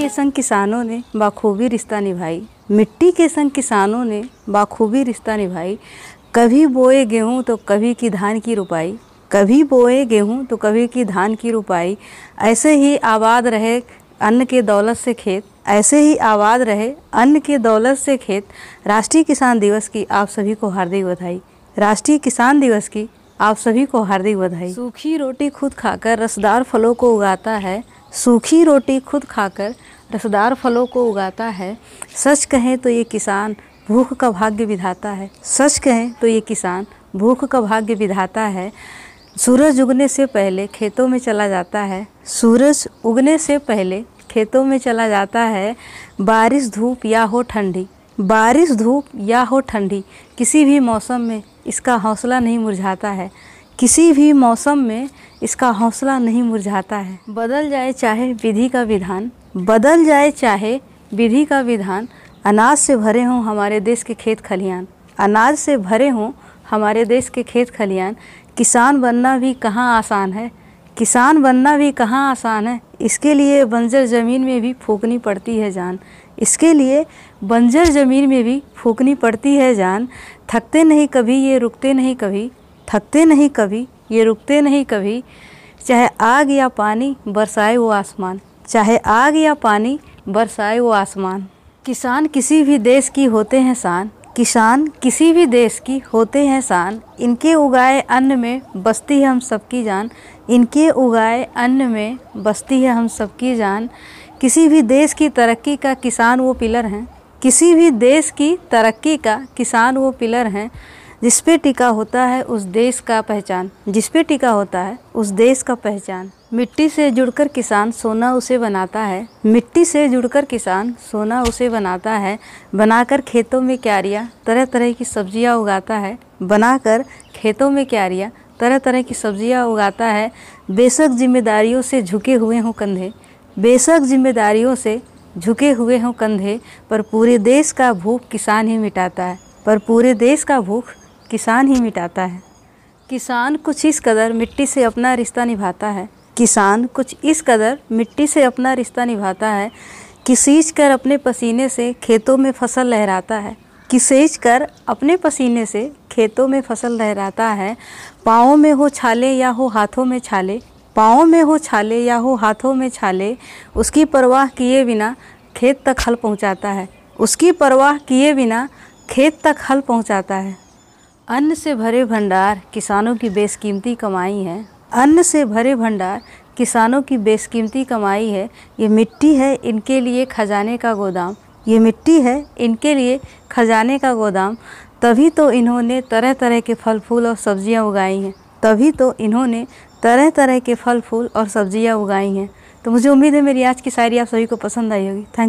के संग किसानों ने बाखूबी रिश्ता निभाई। मिट्टी के संग किसानों ने बाखूबी रिश्ता निभाई। कभी बोए गेहूँ तो कभी की धान की रुपाई। कभी बोए गेहूँ तो कभी की धान की रुपाई। ऐसे ही आबाद रहे अन्न के दौलत से खेत। ऐसे ही आबाद रहे अन्न के दौलत से खेत। राष्ट्रीय किसान दिवस की आप सभी को हार्दिक बधाई। राष्ट्रीय किसान दिवस की आप सभी को हार्दिक बधाई। सूखी रोटी खुद खाकर रसदार फलों को उगाता है। सूखी रोटी खुद खाकर रसदार फलों को उगाता है। सच कहें तो ये किसान भूख का भाग्य विधाता है। सच कहें तो ये किसान भूख का भाग्य विधाता है। सूरज उगने से पहले खेतों में चला जाता है। सूरज उगने से पहले खेतों में चला जाता है। बारिश धूप या हो ठंडी, बारिश धूप या हो ठंडी, किसी भी मौसम में इसका हौसला नहीं मुरझाता है। किसी भी मौसम में इसका हौसला नहीं मुरझाता है। बदल जाए चाहे विधि का विधान, बदल जाए चाहे विधि का विधान, अनाज से भरे हों हमारे देश के खेत खलियान। अनाज से भरे हों हमारे देश के खेत खलियान। किसान बनना भी कहाँ आसान है? किसान बनना भी कहाँ आसान है? इसके लिए बंजर ज़मीन में भी फूकनी पड़ती है जान। इसके लिए बंजर ज़मीन में भी फूकनी पड़ती है जान। थकते नहीं कभी ये, रुकते नहीं कभी। थकते नहीं कभी, ये रुकते नहीं कभी। चाहे आग या पानी, बरसाए वो आसमान। चाहे आग या पानी, बरसाए वो आसमान। किसान किसी भी देश की होते हैं शान। किसान किसी भी देश की होते हैं शान। इनके उगाए अन्न में बसती है हम सबकी जान। इनके उगाए अन्न में बसती है हम सबकी जान। किसी भी देश की तरक्की का किसान वो पिलर हैं। किसी भी देश की तरक्की का किसान वो पिलर हैं। जिस पे टिका होता है, उस देश का पहचान। जिस पे टिका होता है, उस देश का पहचान। मिट्टी से जुड़कर किसान सोना उसे बनाता है। मिट्टी से जुड़कर किसान सोना उसे बनाता है। बनाकर खेतों में क्यारियाँ तरह तरह की सब्ज़ियाँ उगाता है। बनाकर खेतों में क्यारियाँ तरह तरह की सब्ज़ियाँ उगाता है। बेशक जिम्मेदारियों से झुके हुए हों कंधे। बेशक जिम्मेदारियों से झुके हुए हों कंधे। पर पूरे देश का भूख किसान ही मिटाता है। पर पूरे देश का भूख किसान ही मिटाता है। किसान कुछ इस कदर मिट्टी से अपना रिश्ता निभाता है। किसान कुछ इस कदर मिट्टी से अपना रिश्ता निभाता है कि सींच कर अपने पसीने से खेतों में फ़सल लहराता है। कि सेच कर अपने पसीने से खेतों में फ़सल लहराता है। पाँव में हो छाले या हो हाथों में छाले, पाँव में हो छाले या हो हाथों में छाले, उसकी परवाह किए बिना खेत तक हल पहुंचाता है। उसकी परवाह किए बिना खेत तक हल पहुंचाता है। अन्न से भरे भंडार किसानों की बेशकीमती कमाई है। अन्न से भरे भंडार किसानों की बेशकीमती कमाई है। ये मिट्टी है, इनके लिए खजाने का गोदाम। ये मिट्टी है, इनके लिए खजाने का गोदाम। तभी तो इन्होंने तरह तरह के फल फूल और सब्ज़ियाँ उगाई हैं। तभी तो इन्होंने तरह तरह के फल फूल और सब्ज़ियाँ उगाई हैं। तो मुझे उम्मीद है मेरी आज की शायरी आप सभी को पसंद आई होगी। थैंक